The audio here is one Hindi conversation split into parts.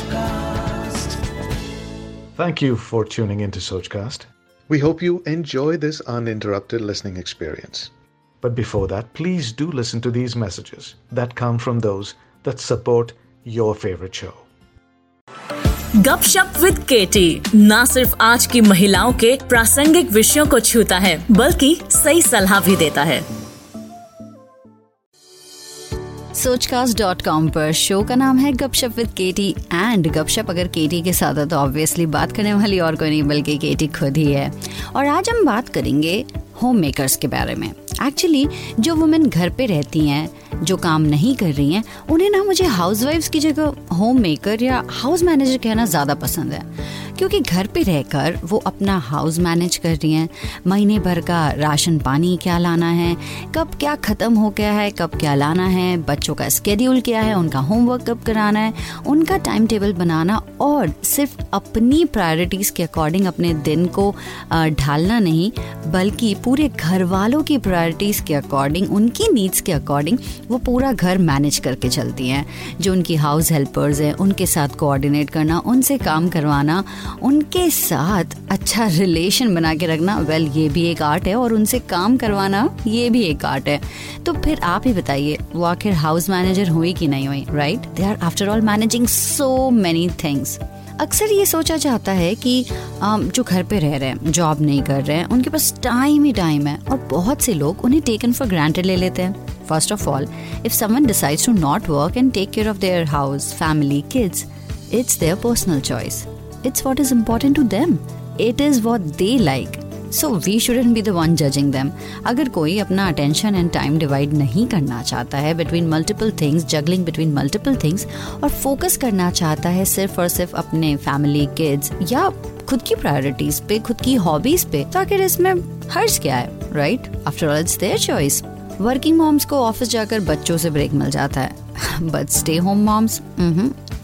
Sochcast. Thank you for tuning into Sochcast. We hope you enjoy this uninterrupted listening experience. But before that, please do listen to these messages that come from those that support your favorite show. गपशप विद केटी न सिर्फ आज की महिलाओं के प्रासंगिक विषयों को छूता है बल्कि सही सलाह भी देता है सोचकास्ट डॉट कॉम पर शो का नाम है गपशप विद केटी एंड गपशप अगर केटी के साथ है तो ऑब्वियसली बात करने वाली और कोई नहीं, बल्कि केटी खुद ही है। और आज हम बात करेंगे होम मेकर्स के बारे में। एक्चुअली जो वुमेन घर पे रहती हैं, जो काम नहीं कर रही हैं, उन्हें ना मुझे हाउसवाइफ्स की जगह होम मेकर या हाउस मैनेजर कहना ज़्यादा पसंद है। क्योंकि घर पे रहकर वो अपना हाउस मैनेज कर रही हैं। महीने भर का राशन पानी क्या लाना है? कब क्या ख़त्म हो गया है? कब क्या लाना है? बच्चों का स्केड्यूल क्या है? उनका होमवर्क कब कराना है? उनका टाइम टेबल बनाना और सिर्फ़ अपनी प्रायोरिटीज़ के अकॉर्डिंग अपने दिन को ढालना नहीं, बल्कि पूरे घर वालों की प्रायोरिटीज़ के अकॉर्डिंग उनकी नीड्स के अकॉर्डिंग वो पूरा घर मैनेज करके चलती हैं। जो उनकी हाउस हेल्पर्स हैं, उनके साथ कोऑर्डिनेट करना, उनसे काम करवाना उनके साथ अच्छा रिलेशन बना के रखना वेल well, ये भी एक आर्ट है और उनसे काम करवाना ये भी एक आर्ट है। तो फिर आप ही बताइए वो आखिर हाउस मैनेजर हुई कि नहीं हुई right they are after all managing so many things अक्सर ये सोचा जाता है कि जो घर पे रह रहे हैं जॉब नहीं कर रहे हैं उनके पास टाइम ही टाइम है और बहुत से लोग उन्हें टेकन फॉर ग्रांटेड ले लेते हैं। First of all if someone decides to not work and take care of their house family kids it's their personal choice It's what is important to them. It is what they like. So we shouldn't be the one judging them अगर कोई अपना अटेंशन एंड टाइम डिवाइड नहीं करना चाहता है between multiple things juggling between multiple things और फोकस करना चाहता है सिर्फ़ और सिर्फ़ अपने फैमिली किड्स या खुद की प्रायोरिटीज पे, खुद की हॉबीज पे तो आखिर इसमें हर्ज क्या है right after all it's their choice working moms को ऑफ़िस जाकर बच्चों से ब्रेक मिल जाता है. But stay home moms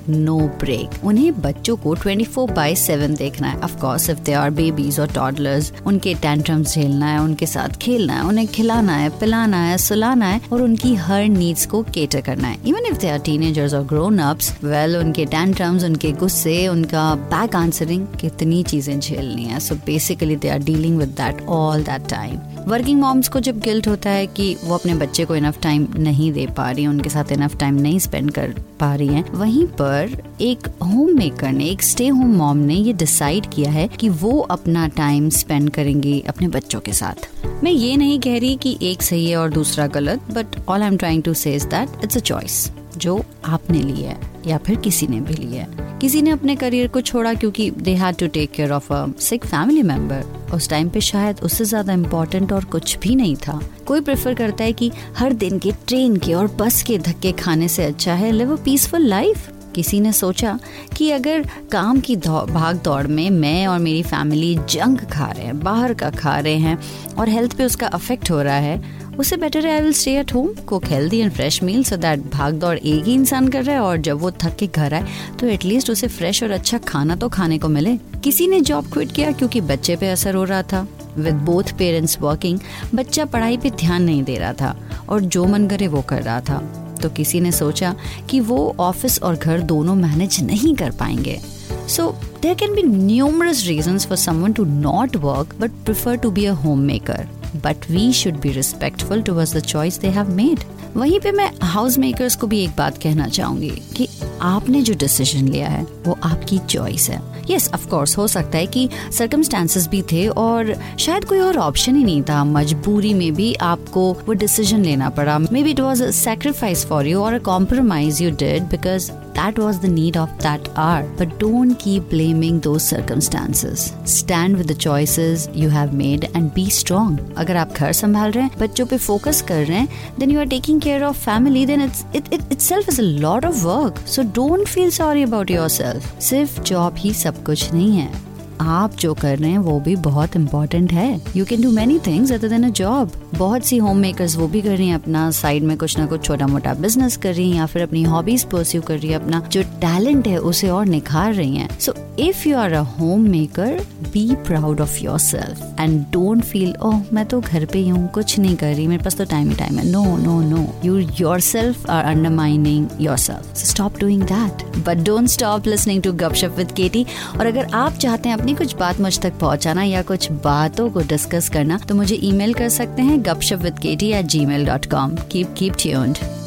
no break उन्हें बच्चों को 24 फोर बाई सेवन देखना है. Of course if they are babies और टॉडलर्स उनके टेंट्रम्स झेलना है, उनके साथ खेलना है, उन्हें खिलाना है, पिलाना है, सुलाना है और उनकी हर नीड्स को केटर करना है. Even if they are teenagers और ग्रोन अप्स वेल उनके टेंट्रम्स उनके गुस्से, उनका बैक आंसरिंग कितनी चीज़ें झेलनी है. So basically they are dealing with that all that time working moms को जब गिल्ट होता है कि वो अपने बच्चे को इनफ टाइम नहीं दे पा रही उनके साथ इनफ टाइम नहीं स्पेंड कर पा रही हैं, वहीं पर एक होम मेकर ने, एक स्टे होम मॉम ने ये डिसाइड किया है कि वो अपना टाइम स्पेंड करेंगे अपने बच्चों के साथ। मैं ये नहीं कह रही कि एक सही है और दूसरा गलत but all I am trying to say choice जो आपने ली है या फिर किसी ने भी लिया है। किसी ने अपने करियर को छोड़ा क्योंकि they had to take care of a sick family member उस टाइम पे शायद उससे ज़्यादा इम्पोर्टेंट और कुछ भी नहीं था। कोई प्रेफर करता है कि हर दिन के ट्रेन के और बस के धक्के खाने से अच्छा है लिव अ पीसफुल लाइफ किसी ने सोचा कि अगर काम की भाग दौड़ में मैं और मेरी फैमिली जंक खा रहे हैं, बाहर का खा रहे हैं और हेल्थ पे उसका अफेक्ट हो रहा है उससे बेटर है I will stay at home cook healthy and fresh meal so that भाग दौड़ एक ही इंसान कर रहा है और जब वो थक के घर आए तो एटलीस्ट उसे फ्रेश और अच्छा खाना तो खाने को मिले। किसी ने जॉब क्विट किया क्योंकि बच्चे पे असर हो रहा था। विद बोथ पेरेंट्स वर्किंग बच्चा पढ़ाई पे ध्यान नहीं दे रहा था और जो मन करे वो कर रहा था। तो किसी ने सोचा कि वो ऑफ़िस और घर दोनों मैनेज नहीं कर पाएँगे। So there can be numerous reason for someone to not work but prefer to be a home maker but we should be respectful towards the choice they have made वहीं पे मैं हाउस मेकर्स को भी एक बात कहना चाहूँगी कि आपने जो डिसीज़न लिया है, वो आपकी चॉइस है। यस ऑफ़ कोर्स हो सकता है कि सर्कमस्टांसेस भी थे और शायद कोई और ऑप्शन ही नहीं था। मजबूरी में भी आपको वो डिसीज़न लेना पड़ा। Maybe it was a sacrifice for you और a compromise you did because that was the need of that hour. But don't keep blaming those circumstances. Stand with the choices you have made and be strong. अगर आप घर संभाल रहे हैं बच्चों पे फोकस कर रहे हैं then you are taking care of family then it's it, it itself is a lot of work. So don't feel sorry about yourself. सिर्फ जॉब ही सब कुछ नहीं है आप जो कर रहे हैं, वो भी बहुत इम्पोर्टेंट है। You can do many things other than a job बहुत सी होम मेकर्स वो भी कर रही हैं, अपना साइड में कुछ ना कुछ छोटा मोटा बिज़नेस कर रही हैं, या फिर अपनी हॉबीज परस्यू कर रही है, अपना जो टैलेंट है, उसे और निखार रही हैं। So if you are a home maker be proud of yourself and don't feel oh मैं तो घर पे ही हूँ, कुछ नहीं कर रही, मेरे पास तो टाइम ही टाइम है. No no no you yourself are under undermining yourself stop doing that but don't stop listening to Gupshup with Katie और अगर आप चाहते हैं अपनी कुछ बात मुझ तक पहुंचाना या कुछ बातों को डिस्कस करना तो मुझे ईमेल कर सकते हैं Gupshup with Katie at Gmail dot com keep keep tuned